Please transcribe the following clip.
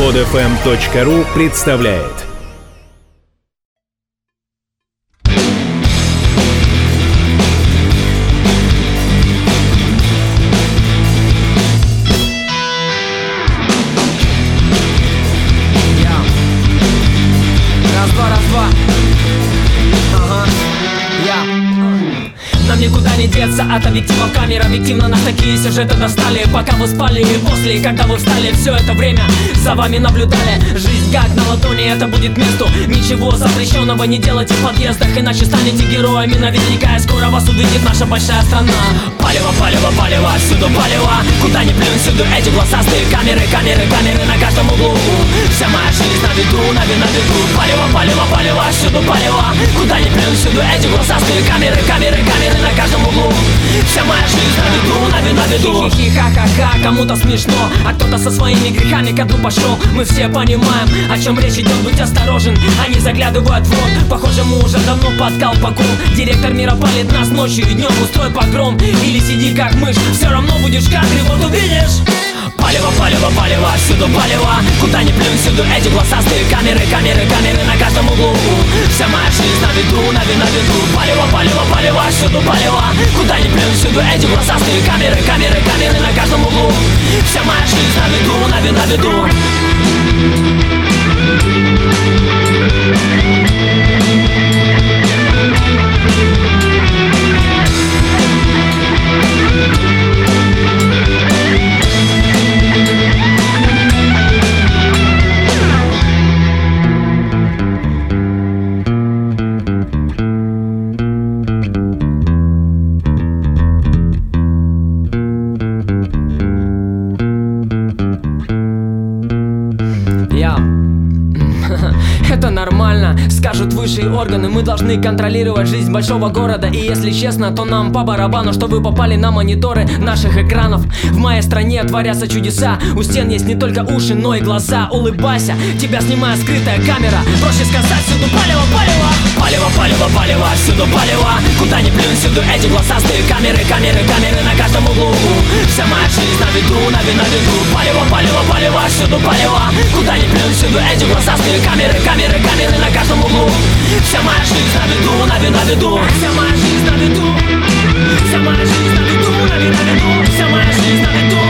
Подфм.ру представляет не деться от объектива. Камер Объективно нас такие сюжеты достали. Пока вы спали и после, когда вы встали Все это время за вами наблюдали. Жизнь как на ладони, это будет месту. Ничего запрещенного не делайте в подъездах Иначе станете героями наверняка. И скоро вас увидит наша большая страна. Палево, палево, палево, всюду палево. Куда ни плюнь, всюду эти глазастые камеры Камеры, камеры на каждом углу. Вся моя жизнь на виду, на виду, на виду Палево, палево, палево, всюду палево. Куда ни плюнь, всюду эти глазастые камеры Камеры, камеры на каждом углу Вся моя жизнь на виду, на виду, на виду. Хи-хи-ха-ха-ха, кому-то смешно. А кто-то со своими грехами ко дну пошел. Мы все понимаем, о чем речь идет. Будь осторожен, они заглядывают в рот. Похоже, мы уже давно под колпаком. Директор мира палит нас ночью и днем. Устрой погром или сиди как мышь. Все равно будешь в вот увидишь. Палево, палево, палево, всюду палево. Куда ни плюнь, всюду эти глазастые камеры Камеры, камеры на каждом углу. Вся моя жизнь на виду, на виду, на виду Палево, палево, палево, всюду палево. Куда ни плюнь, всюду эти глазастые камеры Камеры, камеры на каждом углу. Вся моя жизнь на виду, на виду, на виду Это нормально, скажут высшие органы. Мы должны контролировать жизнь большого города. И если честно, то нам по барабану Что вы попали на мониторы наших экранов. В моей стране творятся чудеса. У стен есть не только уши, но и глаза. Улыбайся, тебя снимает скрытая камера. Проще сказать, всюду палево, палево Палево, палево, палево, всюду палево. Куда ни плюнь, всюду эти глазастые камеры Камеры, камеры на каждом углу. Вся моя жизнь на виду, на виду, на виду. Палево, палево, палево, всюду палево. Куда ни плюнь, всюду эти глазастые камеры Камеры, камеры на каждом углу. Вся моя жизнь на виду, на виду, на виду. Вся моя жизнь на виду. Вся моя жизнь на виду, на виду, на виду. Вся моя жизнь на виду